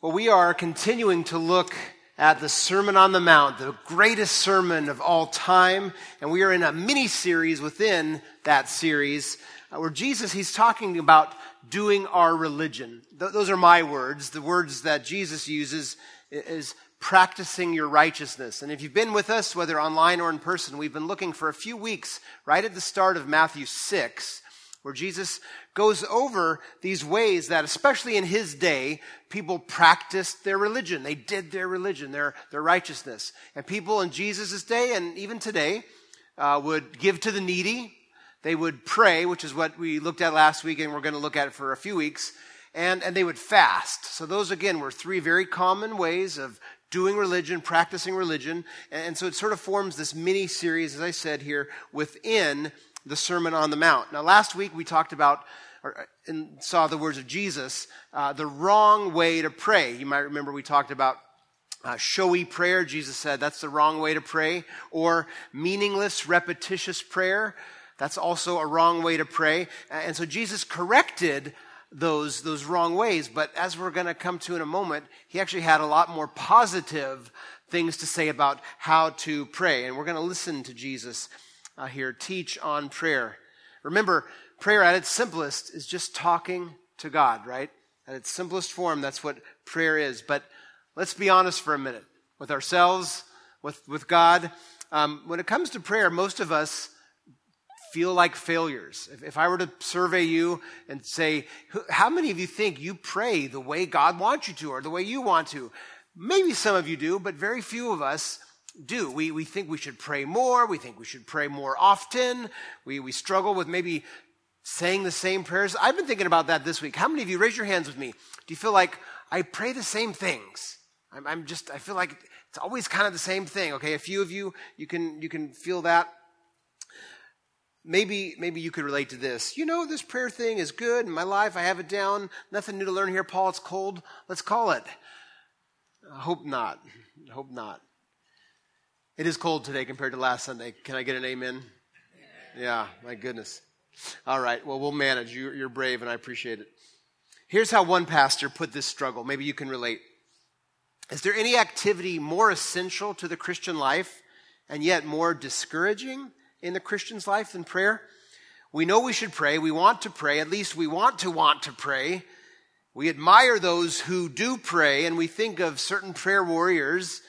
Well, we are continuing to look at the Sermon on the Mount, the greatest sermon of all time. And we are in a mini series within that series uh, where Jesus, he's talking about doing our religion. Th- those are my words. The words that Jesus uses is practicing your righteousness. And if you've been with us, whether online or in person, we've been looking for a few weeks right at the start of Matthew 6 where Jesus goes over these ways that, especially in his day, people practiced their religion. They did their religion, their, their righteousness. And people in Jesus' day and even today uh, would give to the needy. They would pray, which is what we looked at last week, and we're going to look at it for a few weeks. And, and they would fast. So, those again were three very common ways of doing religion, practicing religion. And, and so, it sort of forms this mini series, as I said here, within the Sermon on the Mount. Now, last week we talked about and saw the words of Jesus, uh, the wrong way to pray. You might remember we talked about uh, showy prayer. Jesus said that's the wrong way to pray, or meaningless, repetitious prayer. That's also a wrong way to pray. And so Jesus corrected those, those wrong ways. But as we're going to come to in a moment, he actually had a lot more positive things to say about how to pray. And we're going to listen to Jesus uh, here teach on prayer. Remember, prayer at its simplest is just talking to God, right? At its simplest form, that's what prayer is. But let's be honest for a minute with ourselves, with, with God. Um, when it comes to prayer, most of us feel like failures. If, if I were to survey you and say, how many of you think you pray the way God wants you to or the way you want to? Maybe some of you do, but very few of us do. We, we think we should pray more. We think we should pray more often. We, we struggle with maybe saying the same prayers. I've been thinking about that this week. How many of you raise your hands with me? Do you feel like I pray the same things? I'm, I'm just, I feel like it's always kind of the same thing. Okay. A few of you, you can, you can feel that. Maybe, maybe you could relate to this. You know, this prayer thing is good in my life. I have it down. Nothing new to learn here, Paul. It's cold. Let's call it. I hope not. I hope not. It is cold today compared to last Sunday. Can I get an amen? Yeah, my goodness. All right, well, we'll manage. You're brave, and I appreciate it. Here's how one pastor put this struggle. Maybe you can relate. Is there any activity more essential to the Christian life and yet more discouraging in the Christian's life than prayer? We know we should pray. We want to pray. At least we want to want to pray. We admire those who do pray, and we think of certain prayer warriors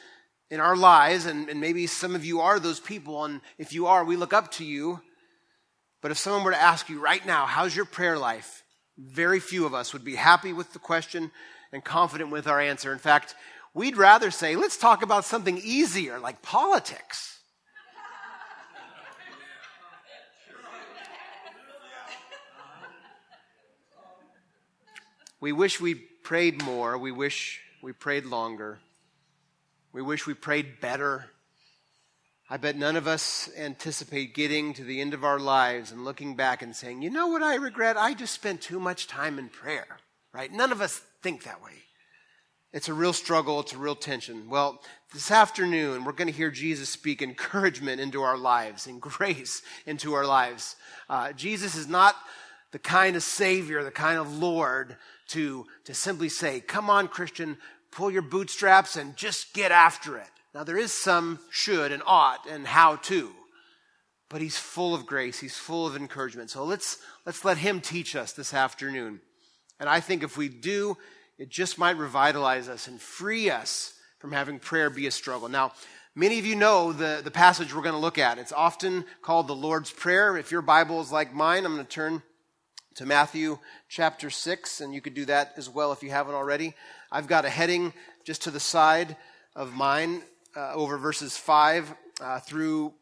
in our lives, and, and maybe some of you are those people, and if you are, we look up to you. But if someone were to ask you right now, how's your prayer life? Very few of us would be happy with the question and confident with our answer. In fact, we'd rather say, let's talk about something easier like politics. we wish we prayed more. We wish we prayed longer. We wish we prayed better. I bet none of us anticipate getting to the end of our lives and looking back and saying, you know what I regret? I just spent too much time in prayer, right? None of us think that way. It's a real struggle, it's a real tension. Well, this afternoon, we're going to hear Jesus speak encouragement into our lives and grace into our lives. Uh, Jesus is not the kind of Savior, the kind of Lord to, to simply say, Come on, Christian, pull your bootstraps and just get after it. Now, there is some should and ought and how to, but he's full of grace. He's full of encouragement. So let's, let's let him teach us this afternoon. And I think if we do, it just might revitalize us and free us from having prayer be a struggle. Now, many of you know the, the passage we're going to look at. It's often called the Lord's Prayer. If your Bible is like mine, I'm going to turn to Matthew chapter 6, and you could do that as well if you haven't already. I've got a heading just to the side of mine uh, over verses 5 uh, through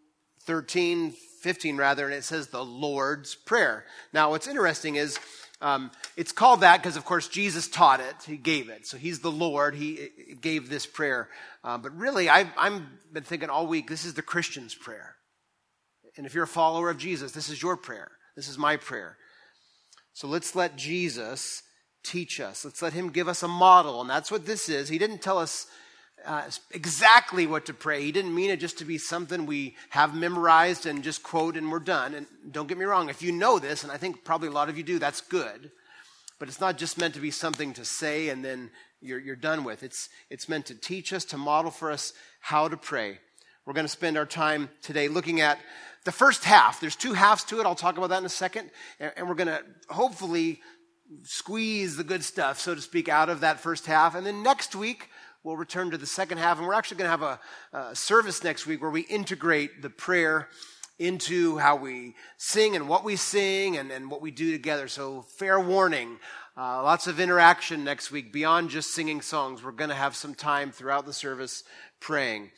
13, 15 rather, and it says the Lord's Prayer. Now, what's interesting is um, it's called that because, of course, Jesus taught it. He gave it. So he's the Lord. He gave this prayer. Uh, but really, I've, I've been thinking all week this is the Christian's prayer. And if you're a follower of Jesus, this is your prayer. This is my prayer. So let's let Jesus teach us. Let's let him give us a model. And that's what this is. He didn't tell us uh, exactly what to pray. He didn't mean it just to be something we have memorized and just quote and we're done. And don't get me wrong, if you know this, and I think probably a lot of you do, that's good. but it's not just meant to be something to say and then you're, you're done with. It's, it's meant to teach us, to model for us how to pray. We're going to spend our time today looking at the first half. There's two halves to it. I'll talk about that in a second. And, and we're going to hopefully squeeze the good stuff, so to speak, out of that first half. And then next week, we'll return to the second half. And we're actually going to have a, a service next week where we integrate the prayer into how we sing and what we sing and, and what we do together. So, fair warning. Uh, lots of interaction next week beyond just singing songs. We're going to have some time throughout the service praying.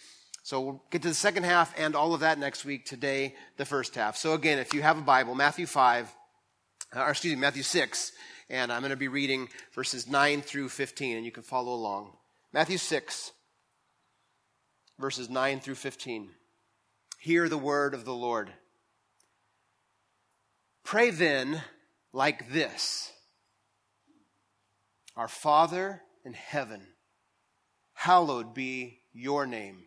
So we'll get to the second half and all of that next week. Today, the first half. So again, if you have a Bible, Matthew 5, uh, or excuse me, Matthew 6, and I'm going to be reading verses 9 through 15, and you can follow along. Matthew 6, verses 9 through 15. Hear the word of the Lord. Pray then like this Our Father in heaven, hallowed be your name.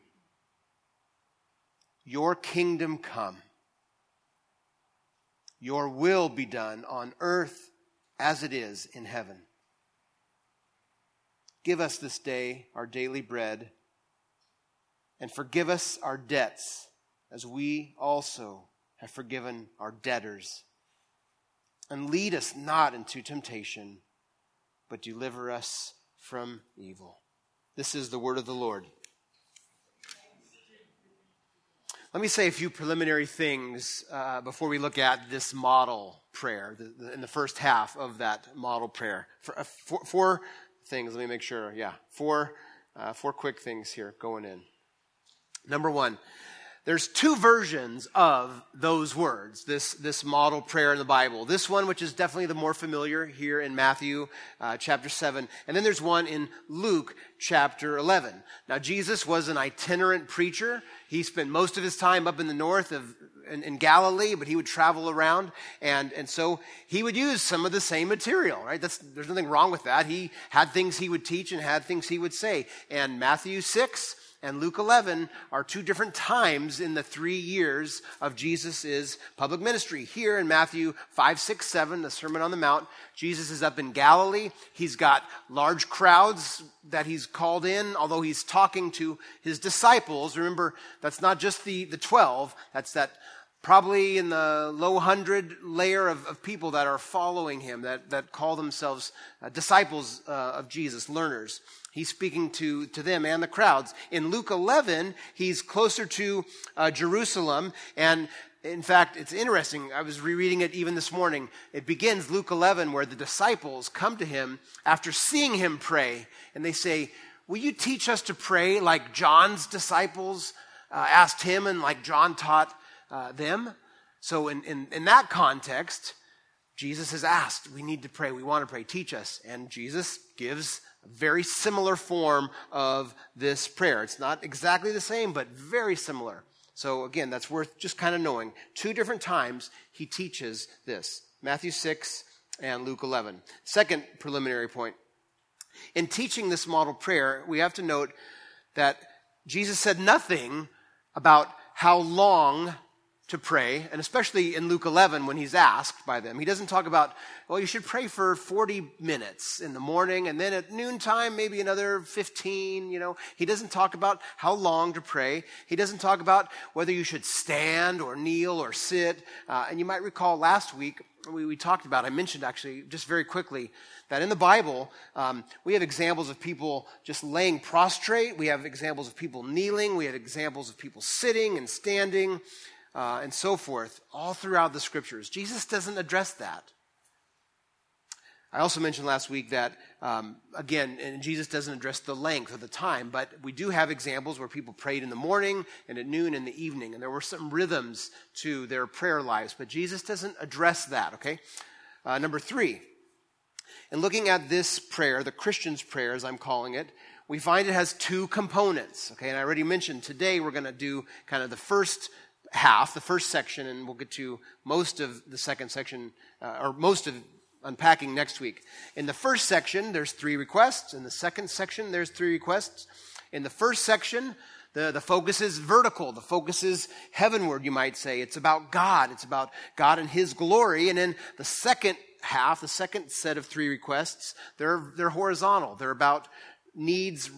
Your kingdom come. Your will be done on earth as it is in heaven. Give us this day our daily bread, and forgive us our debts as we also have forgiven our debtors. And lead us not into temptation, but deliver us from evil. This is the word of the Lord. Let me say a few preliminary things uh, before we look at this model prayer the, the, in the first half of that model prayer. For, uh, four, four, things. Let me make sure. Yeah, four, uh, four quick things here going in. Number one, there's two versions of those words, this, this model prayer in the Bible. This one, which is definitely the more familiar here in Matthew uh, chapter 7. And then there's one in Luke chapter 11. Now, Jesus was an itinerant preacher. He spent most of his time up in the north of in, in, Galilee, but he would travel around, and, and so he would use some of the same material, right? That's, there's nothing wrong with that. He had things he would teach and had things he would say. And Matthew 6 and Luke 11 are two different times in the three years of Jesus' public ministry. Here in Matthew 5, 6, 7, the Sermon on the Mount, Jesus is up in Galilee. He's got large crowds that he's called in, although he's talking to his disciples. Remember, that's not just the, the 12, that's that probably in the low hundred layer of, of people that are following him, that, that call themselves uh, disciples uh, of Jesus, learners. He's speaking to, to them and the crowds. In Luke 11, he's closer to uh, Jerusalem. And in fact, it's interesting. I was rereading it even this morning. It begins, Luke 11, where the disciples come to him after seeing him pray. And they say, Will you teach us to pray like John's disciples uh, asked him and like John taught uh, them? So, in, in, in that context, Jesus has asked, We need to pray. We want to pray. Teach us. And Jesus gives very similar form of this prayer. It's not exactly the same, but very similar. So, again, that's worth just kind of knowing. Two different times he teaches this Matthew 6 and Luke 11. Second preliminary point. In teaching this model prayer, we have to note that Jesus said nothing about how long to pray, and especially in Luke 11 when he's asked by them. He doesn't talk about, well, you should pray for 40 minutes in the morning, and then at noontime, maybe another 15, you know. He doesn't talk about how long to pray. He doesn't talk about whether you should stand or kneel or sit. Uh, and you might recall last week, we, we, talked about, I mentioned actually, just very quickly, that in the Bible, um, we have examples of people just laying prostrate. We have examples of people kneeling. We have examples of people sitting and standing uh, and so forth, all throughout the scriptures. Jesus doesn't address that. I also mentioned last week that, um, again, and Jesus doesn't address the length of the time, but we do have examples where people prayed in the morning and at noon and the evening, and there were some rhythms to their prayer lives, but Jesus doesn't address that, okay? Uh, number three, in looking at this prayer, the Christian's prayer, as I'm calling it, we find it has two components, okay? And I already mentioned today we're going to do kind of the first half, the first section, and we'll get to most of the second section, uh, or most of unpacking next week. In the first section, there's three requests. In the second section, there's three requests. In the first section, the, the focus is vertical. The focus is heavenward, you might say. It's about God. It's about God and His glory. And in the second half, the second set of three requests, they're, they're horizontal. They're about needs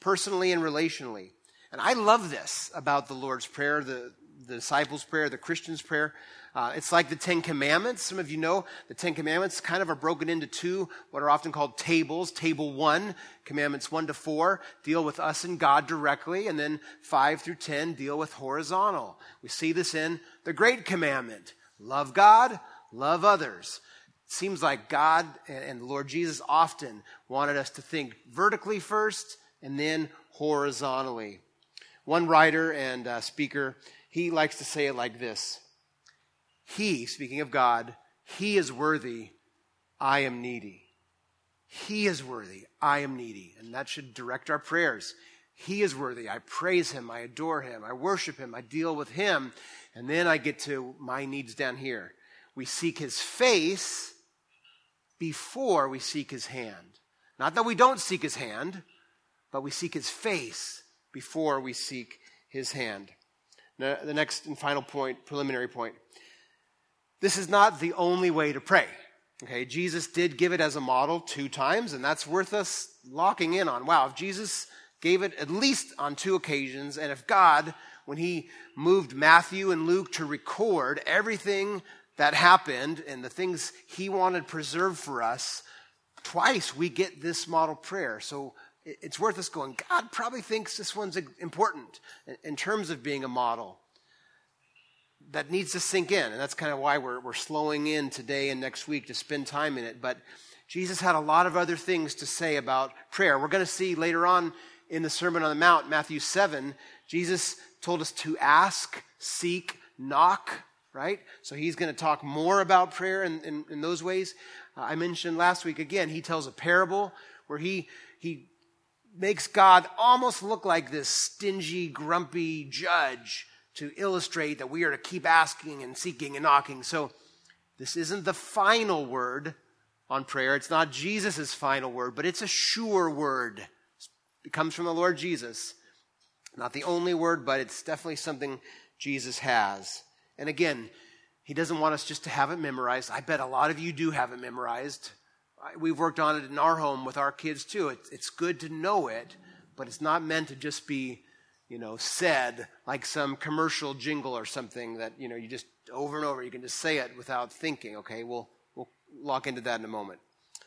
personally and relationally. And I love this about the Lord's Prayer, the, the disciples' prayer, the Christian's prayer. Uh, it's like the Ten Commandments. Some of you know the Ten Commandments kind of are broken into two, what are often called tables. Table one, commandments one to four, deal with us and God directly, and then five through ten deal with horizontal. We see this in the Great Commandment love God, love others. It seems like God and the Lord Jesus often wanted us to think vertically first and then horizontally. One writer and uh, speaker, he likes to say it like this He, speaking of God, He is worthy, I am needy. He is worthy, I am needy. And that should direct our prayers. He is worthy. I praise Him, I adore Him, I worship Him, I deal with Him. And then I get to my needs down here. We seek His face before we seek His hand. Not that we don't seek His hand, but we seek His face before we seek his hand. The next and final point, preliminary point. This is not the only way to pray. Okay, Jesus did give it as a model two times, and that's worth us locking in on. Wow, if Jesus gave it at least on two occasions, and if God, when he moved Matthew and Luke to record everything that happened and the things he wanted preserved for us, twice we get this model prayer. So it's worth us going, God probably thinks this one's important in terms of being a model. That needs to sink in. And that's kind of why we're, we're slowing in today and next week to spend time in it. But Jesus had a lot of other things to say about prayer. We're going to see later on in the Sermon on the Mount, Matthew 7, Jesus told us to ask, seek, knock, right? So he's going to talk more about prayer in, in, in those ways. Uh, I mentioned last week again, he tells a parable where he, he makes God almost look like this stingy, grumpy judge to illustrate that we are to keep asking and seeking and knocking. So, this isn't the final word on prayer. It's not Jesus' final word, but it's a sure word. It comes from the Lord Jesus. Not the only word, but it's definitely something Jesus has. And again, he doesn't want us just to have it memorized. I bet a lot of you do have it memorized. We've worked on it in our home with our kids too. It's, it's good to know it, but it's not meant to just be, you know, said like some commercial jingle or something that, you know, you just over and over, you can just say it without thinking. Okay, we'll, we'll lock into that in a moment.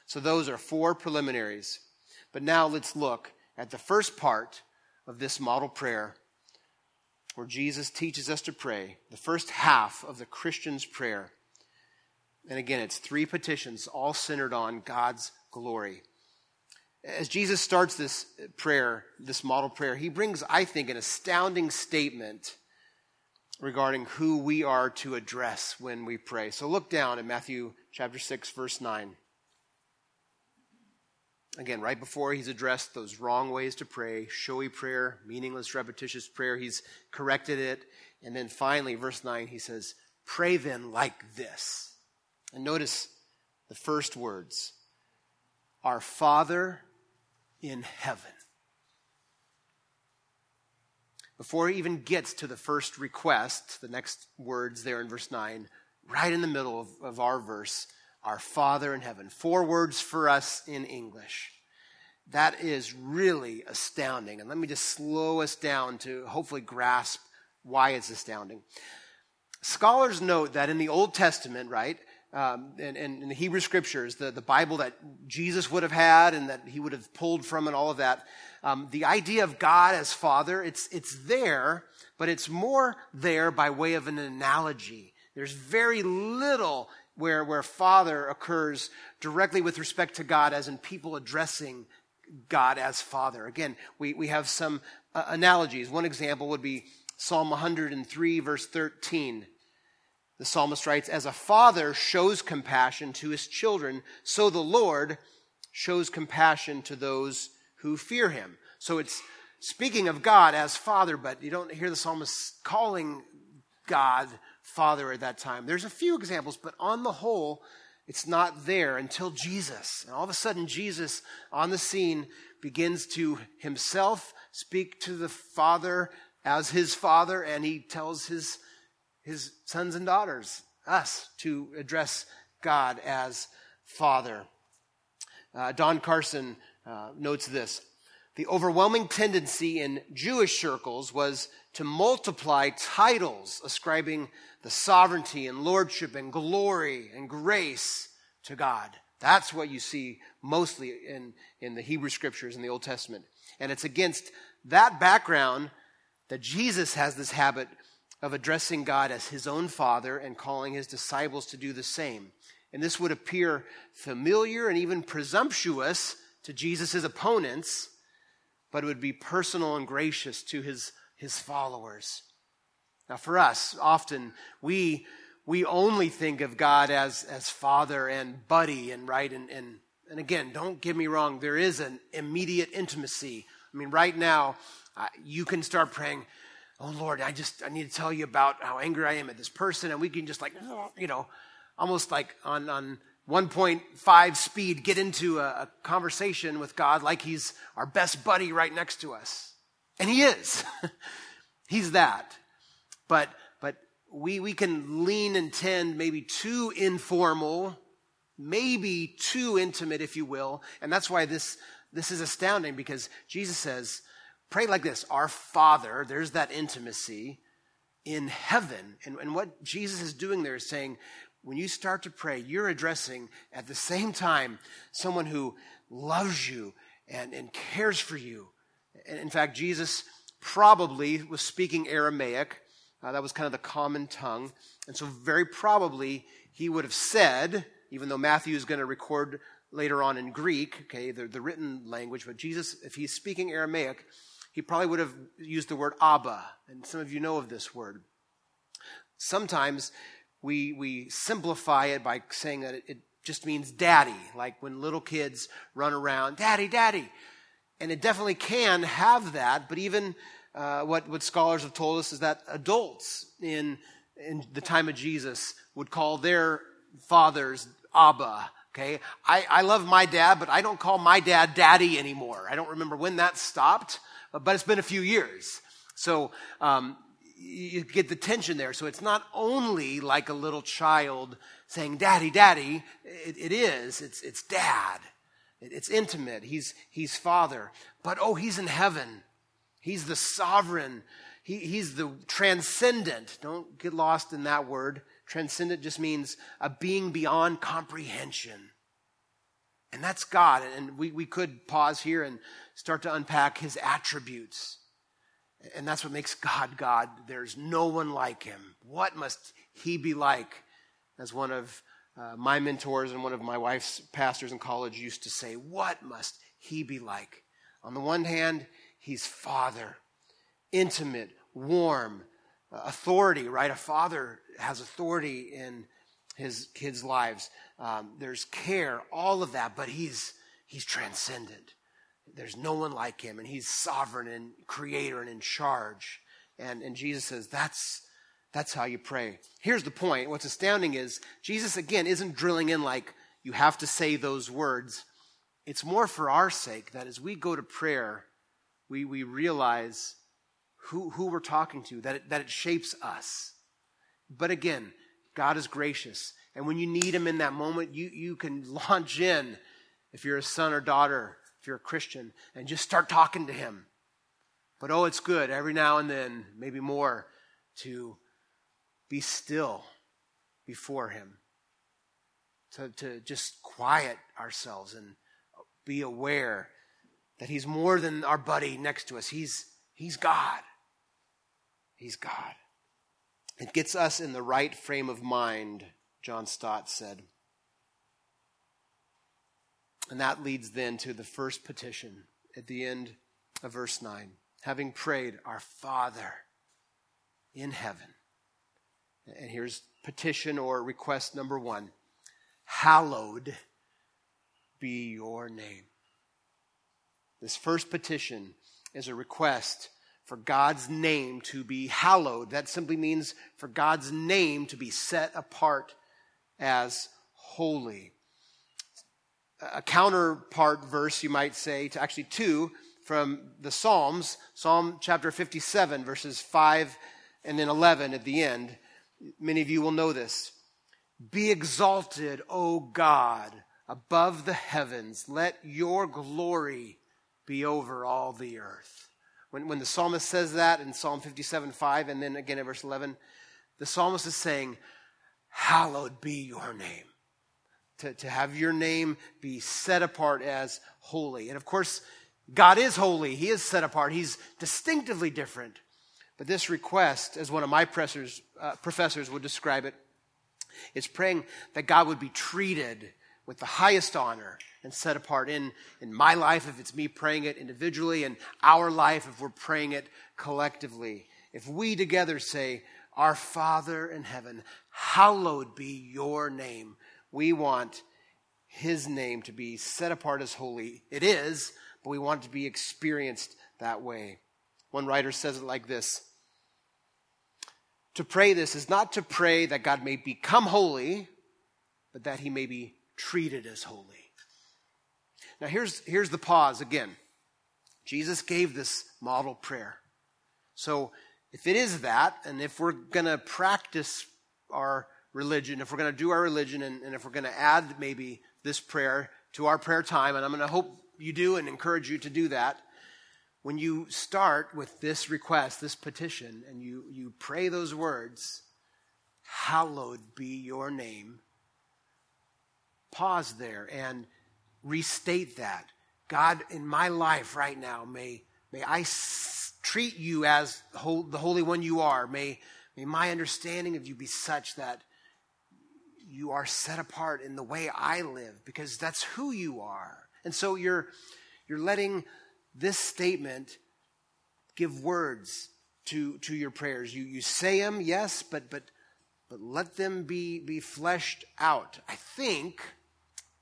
So those are four preliminaries. But now let's look at the first part of this model prayer where Jesus teaches us to pray, the first half of the Christian's prayer. And again, it's three petitions, all centered on God's glory. As Jesus starts this prayer, this model prayer, he brings, I think, an astounding statement regarding who we are to address when we pray. So look down at Matthew chapter 6, verse 9. Again, right before he's addressed those wrong ways to pray, showy prayer, meaningless, repetitious prayer, he's corrected it. And then finally, verse 9, he says, Pray then like this. And notice the first words Our Father in heaven. Before he even gets to the first request, the next words there in verse 9, right in the middle of, of our verse, our Father in heaven. Four words for us in English. That is really astounding. And let me just slow us down to hopefully grasp why it's astounding. Scholars note that in the Old Testament, right, um, and, and, in the Hebrew scriptures, the, the Bible that Jesus would have had and that he would have pulled from and all of that, um, the idea of God as Father, it's, it's there, but it's more there by way of an analogy. There's very little where, where Father occurs directly with respect to God, as in people addressing God as Father. Again, we, we have some uh, analogies. One example would be Psalm 103, verse 13. The psalmist writes, As a father shows compassion to his children, so the Lord shows compassion to those who fear him. So it's speaking of God as father, but you don't hear the psalmist calling God father at that time. There's a few examples, but on the whole, it's not there until Jesus. And all of a sudden, Jesus on the scene begins to himself speak to the Father as his Father, and he tells his his sons and daughters, us, to address God as Father. Uh, Don Carson uh, notes this The overwhelming tendency in Jewish circles was to multiply titles ascribing the sovereignty and lordship and glory and grace to God. That's what you see mostly in, in the Hebrew scriptures in the Old Testament. And it's against that background that Jesus has this habit of addressing God as his own Father and calling his disciples to do the same. And this would appear familiar and even presumptuous to Jesus' opponents, but it would be personal and gracious to his, his followers. Now, for us, often we, we only think of God as, as Father and buddy, and right? And, and, and again, don't get me wrong, there is an immediate intimacy. I mean, right now, uh, you can start praying, oh Lord, I just, I need to tell you about how angry I am at this person. And we can just like, you know, almost like on, on 1.5 speed get into a, a conversation with God like he's our best buddy right next to us. And he is. he's that. But, but we, we can lean and tend maybe too informal, maybe too intimate, if you will. And that's why this, this is astounding because Jesus says, pray like this Our Father, there's that intimacy in heaven. And, and what Jesus is doing there is saying, when you start to pray, you're addressing at the same time someone who loves you and, and cares for you. And in fact, Jesus probably was speaking Aramaic. Uh, that was kind of the common tongue. And so, very probably, he would have said, even though Matthew is going to record later on in Greek, okay, the, the written language, but Jesus, if he's speaking Aramaic, he probably would have used the word Abba. And some of you know of this word. Sometimes we, we simplify it by saying that it, it just means daddy, like when little kids run around, daddy, daddy. And it definitely can have that, but even uh, what, what scholars have told us is that adults in, in the time of Jesus would call their fathers Abba. Okay, I, I love my dad, but I don't call my dad daddy anymore. I don't remember when that stopped, but it's been a few years. So um, you get the tension there. So it's not only like a little child saying, Daddy, Daddy. it, it is. It's, it's dad. It, it's intimate. He's, he's father. But oh, he's in heaven. He's the sovereign. He, he's the transcendent. Don't get lost in that word. Transcendent just means a being beyond comprehension. And that's God. And we, we could pause here and start to unpack his attributes. And that's what makes God God. There's no one like him. What must he be like? As one of uh, my mentors and one of my wife's pastors in college used to say, What must he be like? On the one hand, he's father, intimate, warm, uh, authority, right? A father has authority in his kids' lives. Um, there's care, all of that, but he's, he's transcendent. There's no one like him, and he's sovereign and creator and in charge. And, and Jesus says, that's, that's how you pray. Here's the point. What's astounding is Jesus, again, isn't drilling in like, you have to say those words. It's more for our sake that as we go to prayer, we, we realize who, who we're talking to, that it, that it shapes us. But again, God is gracious. And when you need Him in that moment, you, you can launch in if you're a son or daughter if you're a Christian, and just start talking to Him. But oh, it's good every now and then, maybe more, to be still before Him, to, to just quiet ourselves and be aware that He's more than our buddy next to us. He's, he's God. He's God. It gets us in the right frame of mind, John Stott said. And that leads then to the first petition at the end of verse 9. Having prayed, Our Father in heaven. And here's petition or request number one Hallowed be your name. This first petition is a request for God's name to be hallowed. That simply means for God's name to be set apart as holy a counterpart verse, you might say, to actually two from the Psalms, Psalm chapter 57, verses 5 and then 11 at the end. Many of you will know this. Be exalted, O God, above the heavens. Let your glory be over all the earth. When, when the psalmist says that in Psalm 57 5, and then again in verse 11, the psalmist is saying, Hallowed be your name. To, to have your name be set apart as holy. And of course, God is holy. He is set apart. He's distinctively different. But this request, as one of my professors, uh, professors would describe it, is praying that God would be treated with the highest honor and set apart in, in my life if it's me praying it individually, and our life if we're praying it collectively. If we together say, Our Father in heaven, hallowed be your name, we want his name to be set apart as holy. It is, but we want it to be experienced that way. One writer says it like this To pray this is not to pray that God may become holy, but that he may be treated as holy. Now, here's, here's the pause again. Jesus gave this model prayer. So, if it is that, and if we're going to practice our religion, if we're going to do our religion, and, and if we're going to add maybe this prayer to our prayer time, and I'm going to hope you do and encourage you to do that. When you start with this request, this petition, and you, you pray those words, hallowed be your name, pause there and restate that. God, in my life right now, may, may I s- treat you as the Holy One you are. May, may my understanding of you be such that you are set apart in the way I live because that's who you are. And so you're, you're letting this statement give words to, to your prayers. You, you say them, yes, but, but, but let them be, be fleshed out. I think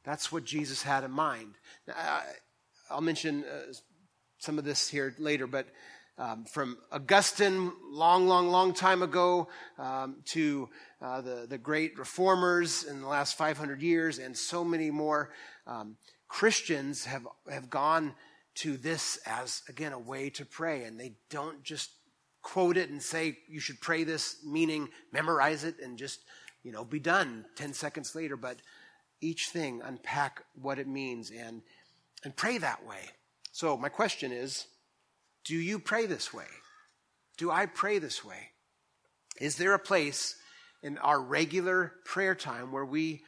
that's what Jesus had in mind. I, will mention uh, some of this here later, but um, from Augustine, long, long, long time ago, um, to uh, the, the great reformers in the last 500 years, and so many more. Um, Christians have, have gone to this as, again, a way to pray. And they don't just quote it and say, you should pray this, meaning memorize it and just, you know, be done 10 seconds later. But each thing, unpack what it means and, and pray that way. So, my question is do you pray this way? Do I pray this way? Is there a place in our regular prayer time where we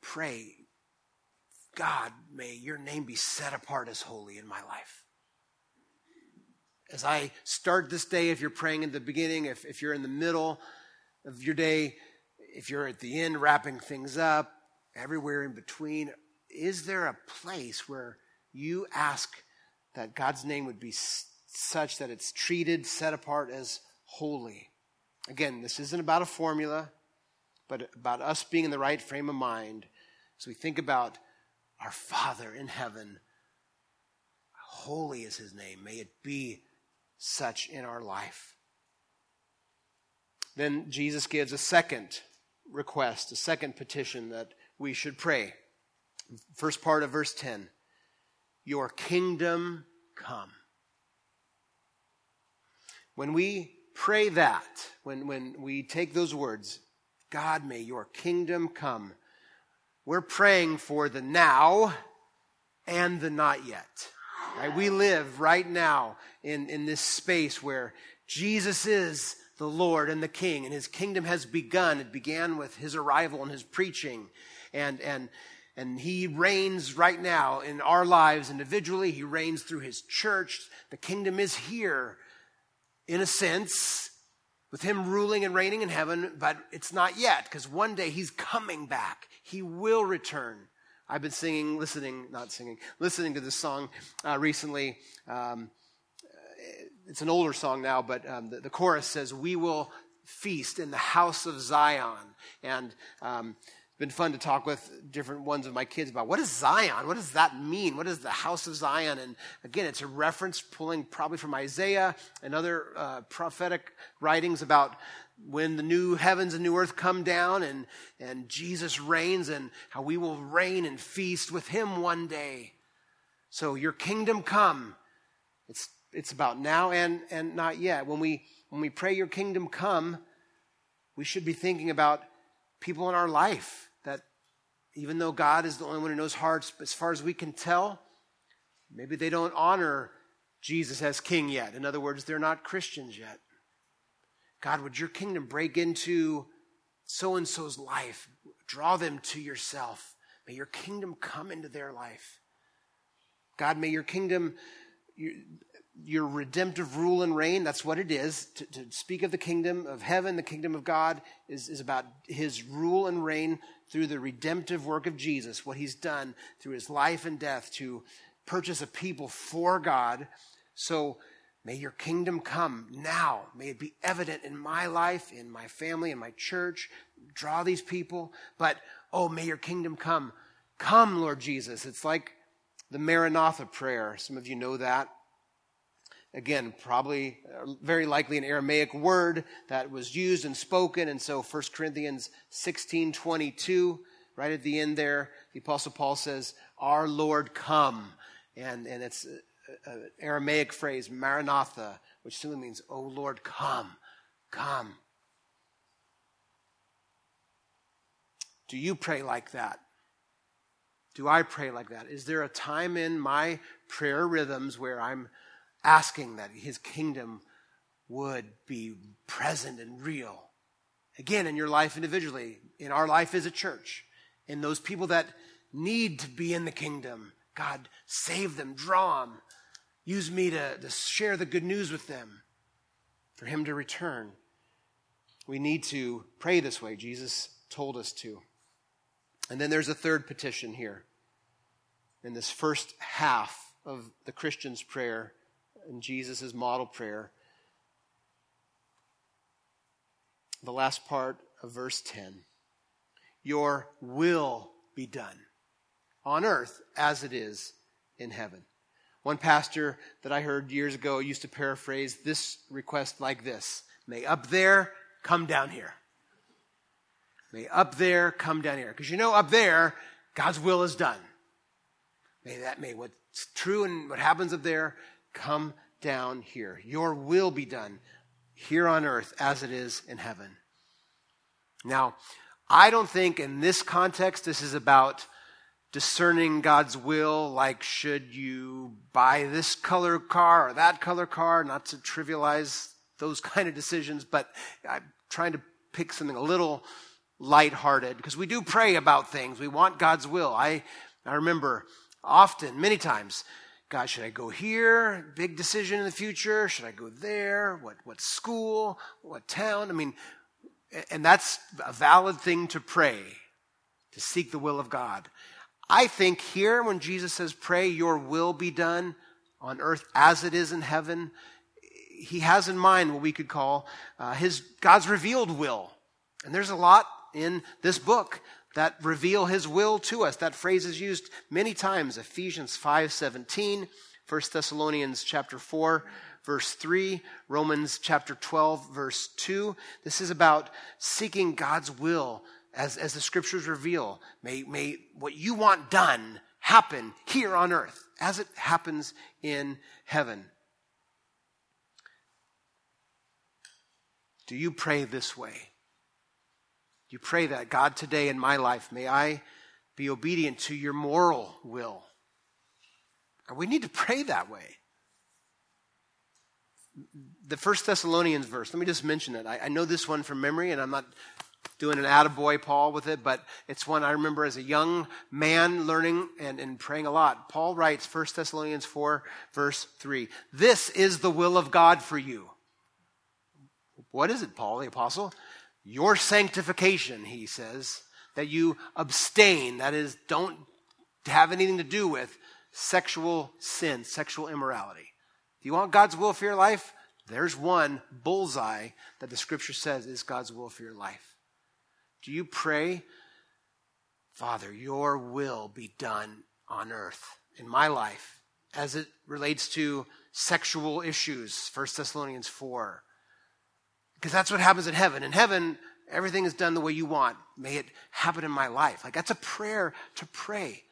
pray God, may your name be set apart as holy in my life. As I start this day, if you're praying in the beginning, if, if you're in the middle of your day, if you're at the end wrapping things up, everywhere in between, is there a place where you ask that God's name would be such that it's treated, set apart as holy? Again, this isn't about a formula, but about us being in the right frame of mind as we think about our Father in heaven. Holy is his name. May it be such in our life. Then Jesus gives a second request, a second petition that we should pray. First part of verse 10 Your kingdom come. When we pray that, when, when we take those words, God, may your kingdom come, we're praying for the now and the not yet. Right? We live right now in, in this space where Jesus is the Lord and the King, and his kingdom has begun. It began with his arrival and his preaching. And, and, and he reigns right now in our lives individually. He reigns through his church. The kingdom is here, in a sense, with him ruling and reigning in heaven, but it's not yet, because one day he's coming back. He will return. I've been singing, listening, not singing, listening to this song uh, recently. Um, it's an older song now, but um, the, the, chorus says, We will feast in the house of Zion. And um, been fun to talk with different ones of my kids about what is Zion? What does that mean? What is the house of Zion? And again, it's a reference pulling probably from Isaiah and other uh, prophetic writings about when the new heavens and new earth come down and, and Jesus reigns and how we will reign and feast with him one day. So your kingdom come. It's, it's about now and, and not yet. When we, when we pray your kingdom come, we should be thinking about people in our life even though God is the only one who knows hearts, as far as we can tell, maybe they don't honor Jesus as king yet. In other words, they're not Christians yet. God, would your kingdom break into so and so's life? Draw them to yourself. May your kingdom come into their life. God, may your kingdom, your, your redemptive rule and reign, that's what it is. To, to, speak of the kingdom of heaven, the kingdom of God, is, is about his rule and reign through the redemptive work of Jesus, what he's done through his life and death to purchase a people for God. So may your kingdom come now. May it be evident in my life, in my family, in my church. Draw these people. But, oh, may your kingdom come. Come, Lord Jesus. It's like the Maranatha prayer. Some of you know that. Again, probably very likely an Aramaic word that was used and spoken. And so 1 Corinthians 16 22, right at the end there, the Apostle Paul says, Our Lord come. And, and it's an Aramaic phrase, Maranatha, which simply means, Oh Lord, come, come. Do you pray like that? Do I pray like that? Is there a time in my prayer rhythms where I'm asking that his kingdom would be present and real. Again, in your life individually, in our life as a church, in those people that need to be in the kingdom, God, save them, draw them. Use me to, to share the good news with them for him to return. We need to pray this way. Jesus told us to. And then there's a third petition here in this first half of the Christian's prayer in Jesus' model prayer. The last part of verse 10 Your will be done on earth as it is in heaven. One pastor that I heard years ago used to paraphrase this request like this May up there come down here. May up there come down here. Because you know, up there, God's will is done. May that, may what's true and what happens up there come down here. Your will be done here on earth as it is in heaven. Now, I don't think in this context this is about discerning God's will, like should you buy this color car or that color car, not to trivialize those kind of decisions, but I'm trying to pick something a little lighthearted because we do pray about things. We want God's will. I, I remember often, many times, God, should I go here? Big decision in the future. Should I go there? What, what school? What town? I mean, and that's a valid thing to pray, to seek the will of God. I think here, when Jesus says, Pray, your will be done on earth as it is in heaven, he has in mind what we could call uh, his God's revealed will. And there's a lot in this book that reveal his will to us. That phrase is used many times. Ephesians 5:17, 1 Thessalonians chapter 4 verse 3, Romans chapter 12 verse 2. This is about seeking God's will as, as the scriptures reveal. May, may what you want done happen here on earth as it happens in heaven. Do you pray this way? You pray that, God, today in my life, may I be obedient to your moral will? And we need to pray that way. The First Thessalonians verse, let me just mention it. I, I know this one from memory, and I'm not doing an attaboy Paul with it, but it's one I remember as a young man learning and, and praying a lot. Paul writes, 1 Thessalonians 4, verse 3. This is the will of God for you. What is it, Paul the Apostle? Your sanctification, he says, that you abstain, that is, don't have anything to do with sexual sin, sexual immorality. Do you want God's will for your life? There's one bullseye that the scripture says is God's will for your life. Do you pray, Father, your will be done on earth in my life as it relates to sexual issues, 1 Thessalonians 4, because that's what happens in heaven. In heaven, everything is done the way you want. May it happen in my life. Like that's a prayer to pray.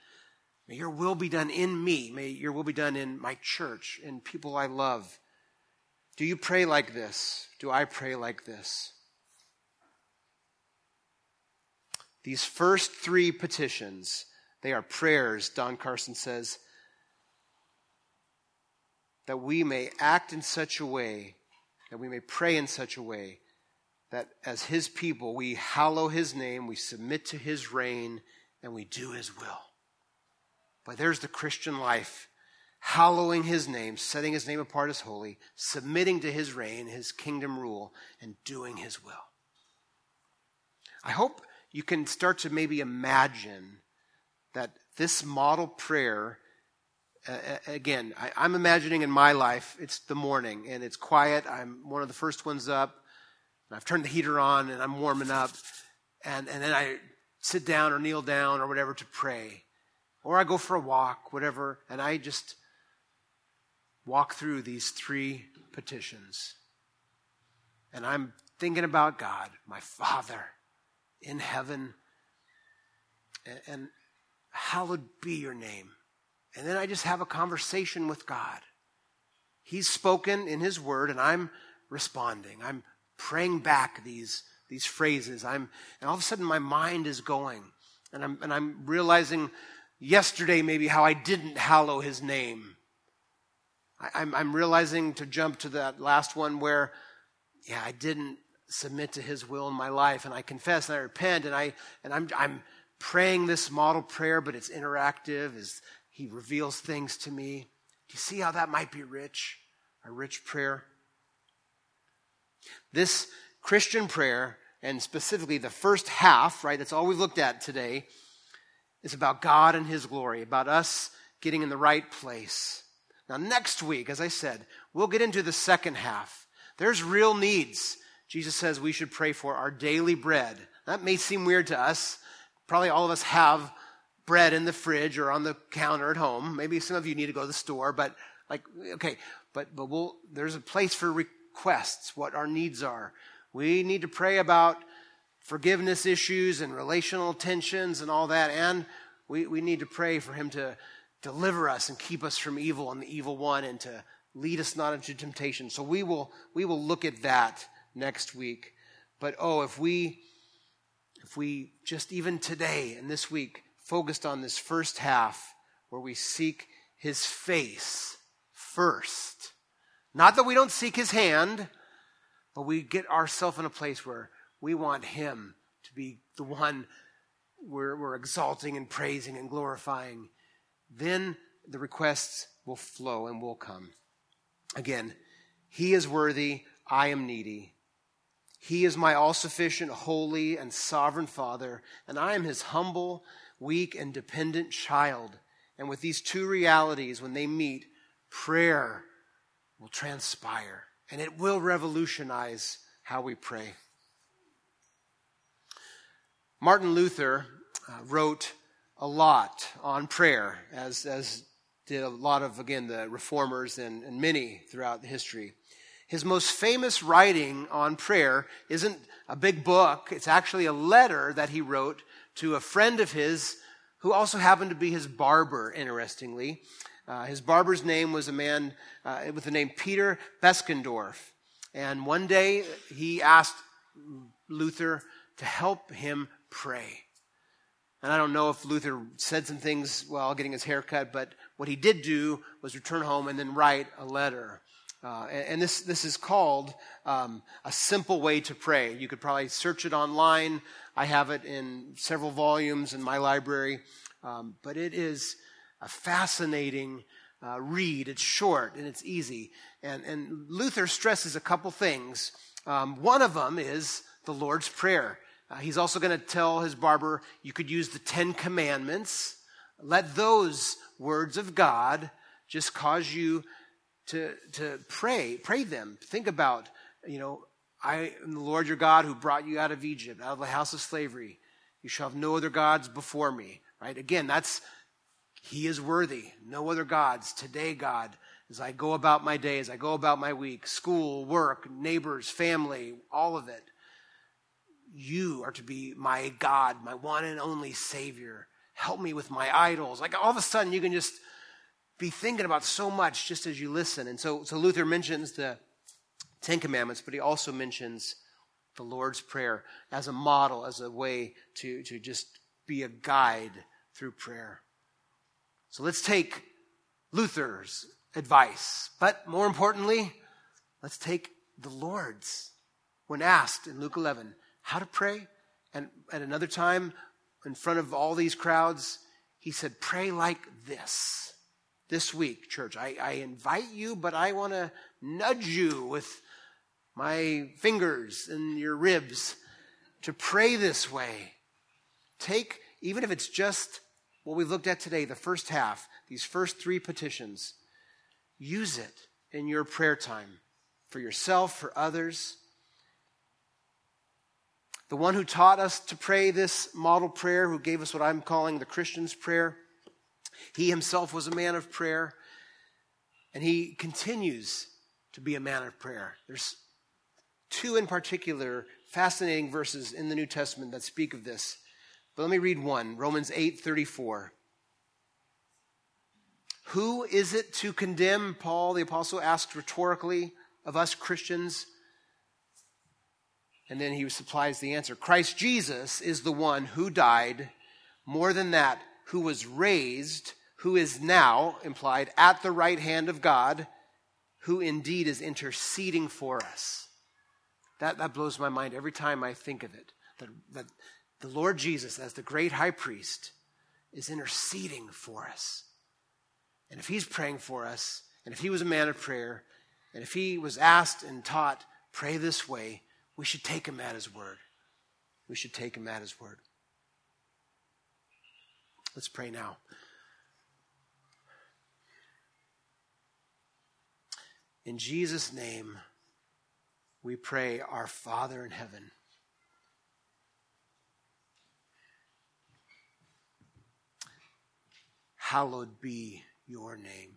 May your will be done in me. May your will be done in my church, in people I love. Do you pray like this? Do I pray like this? These first three petitions, they are prayers, Don Carson says, that we may act in such a way, that we may pray in such a way, that as His people, we hallow His name, we submit to His reign, and we do His will. But there's the Christian life hallowing his name, setting his name apart as holy, submitting to his reign, his kingdom rule, and doing his will. I hope you can start to maybe imagine that this model prayer, uh, again, I, am imagining in my life, it's the morning and it's quiet. I'm one of the first ones up. I've turned the heater on and I'm warming up. And, and then I sit down or kneel down or whatever to pray. Or I go for a walk, whatever, and I just walk through these three petitions. And I'm thinking about God, my Father in heaven, and, and hallowed be your name. And then I just have a conversation with God. He's spoken in His Word, and I'm responding. I'm praying back these, these phrases. I'm, and all of a sudden, my mind is going. And I'm, and I'm realizing yesterday, maybe, how I didn't hallow His name. I, I'm, I'm realizing to jump to that last one where, yeah, I didn't submit to his will in my life and I confess and I repent and I and I'm I'm praying this model prayer, but it's interactive as he reveals things to me. Do you see how that might be rich? A rich prayer. This Christian prayer, and specifically the first half, right, that's all we've looked at today, is about God and his glory, about us getting in the right place. Now, next week, as I said, we'll get into the second half. There's real needs Jesus says we should pray for our daily bread. That may seem weird to us. Probably all of us have bread in the fridge or on the counter at home. Maybe some of you need to go to the store, but like, okay, but, but we'll, there's a place for requests, what our needs are. We need to pray about forgiveness issues and relational tensions and all that. And we, we need to pray for Him to deliver us and keep us from evil and the evil one and to lead us not into temptation. So we will, we will look at that next week. But oh, if we if we just even today and this week focused on this first half where we seek his face first. Not that we don't seek his hand, but we get ourselves in a place where we want him to be the one we're, we're exalting and praising and glorifying. Then the requests will flow and will come. Again, he is worthy, I am needy. He is my all sufficient, holy, and sovereign Father, and I am his humble, weak, and dependent child. And with these two realities, when they meet, prayer will transpire and it will revolutionize how we pray. Martin Luther uh, wrote a lot on prayer, as, as did a lot of, again, the reformers and, and many throughout history. His most famous writing on prayer isn't a big book, it's actually a letter that he wrote to a friend of his who also happened to be his barber, interestingly. Uh, his barber's name was a man uh, with the name Peter Beskendorf. And one day he asked Luther to help him pray. And I don't know if Luther said some things while getting his hair cut, but what he did do was return home and then write a letter. Uh, and this, this is called um, a simple way to pray. You could probably search it online. I have it in several volumes in my library. Um, but it is a fascinating uh, read. It's short and it's easy. And, and Luther stresses a couple things. Um, one of them is the Lord's Prayer. Uh, he's also going to tell his barber you could use the Ten Commandments. Let those words of God just cause you to, to pray, pray them. Think about, you know, I am the Lord your God who brought you out of Egypt, out of the house of slavery. You shall have no other gods before me. Right? Again, that's, he is worthy. No other gods. Today, God, as I go about my day, as I go about my week, school, work, neighbors, family, all of it, you are to be my God, my one and only Savior. Help me with my idols. Like all of a sudden, you can just be thinking about so much just as you listen. And so, so Luther mentions the Ten Commandments, but he also mentions the Lord's Prayer as a model, as a way to, to just be a guide through prayer. So let's take Luther's advice, but more importantly, let's take the Lord's. When asked in Luke 11 how to pray, and at another time in front of all these crowds, he said, Pray like this. This week, church, I, I invite you, but I want to nudge you with my fingers and your ribs to pray this way. Take, even if it's just what we looked at today, the first half, these first three petitions, use it in your prayer time for yourself, for others. The one who taught us to pray this model prayer, who gave us what I'm calling the Christian's prayer, he himself was a man of prayer, and he continues to be a man of prayer. There's two in particular fascinating verses in the New Testament that speak of this. But let me read one Romans 8 34. Who is it to condemn, Paul the Apostle asked rhetorically of us Christians? And then he supplies the answer Christ Jesus is the one who died, more than that, who was raised, who is now, implied, at the right hand of God, who indeed is interceding for us. That, that blows my mind every time I think of it. That, that the Lord Jesus, as the great high priest, is interceding for us. And if he's praying for us, and if he was a man of prayer, and if he was asked and taught, pray this way, we should take him at his word. We should take him at his word. Let's pray now. In Jesus' name, we pray, Our Father in heaven. Hallowed be your name.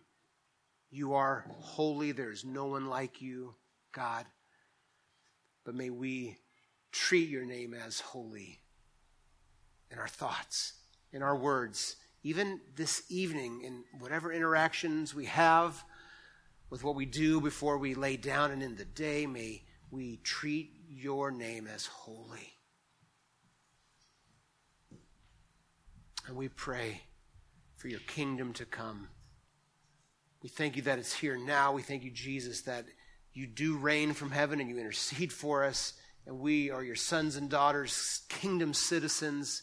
You are holy. There is no one like you, God. But may we treat your name as holy in our thoughts, in our words, even this evening, in whatever interactions we have with what we do before we lay down and in the day. May we treat your name as holy. And we pray for your kingdom to come. We thank you that it's here now. We thank you, Jesus, that you do reign from heaven and you intercede for us. And we are your sons and daughters, kingdom citizens.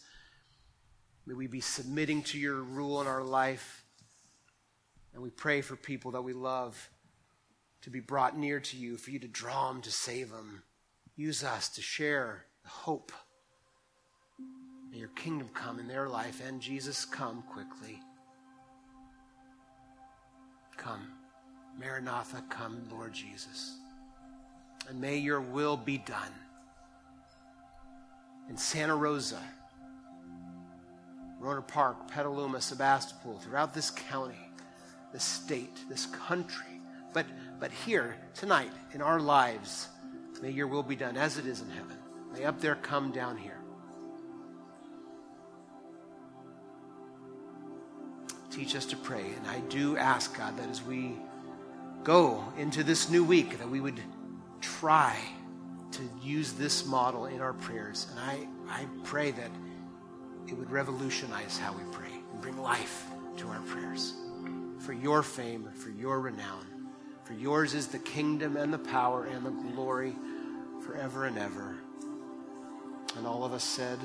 May we be submitting to your rule in our life. And we pray for people that we love to be brought near to you, for you to draw them, to save them. Use us to share the hope. May your kingdom come in their life, and Jesus, come quickly. Come. Maranatha, come, Lord Jesus. And may your will be done in Santa Rosa, Rohnert Park, Petaluma, Sebastopol, throughout this county, this state, this country. But but here, tonight, in our lives, may your will be done as it is in heaven. May up there come down here. Teach us to pray. And I do ask, God, that as we go into this new week, that we would try to use this model in our prayers. And I, I pray that it would revolutionize how we pray and bring life to our prayers for your fame, for your renown. For yours is the kingdom and the power and the glory forever and ever. And all of us said,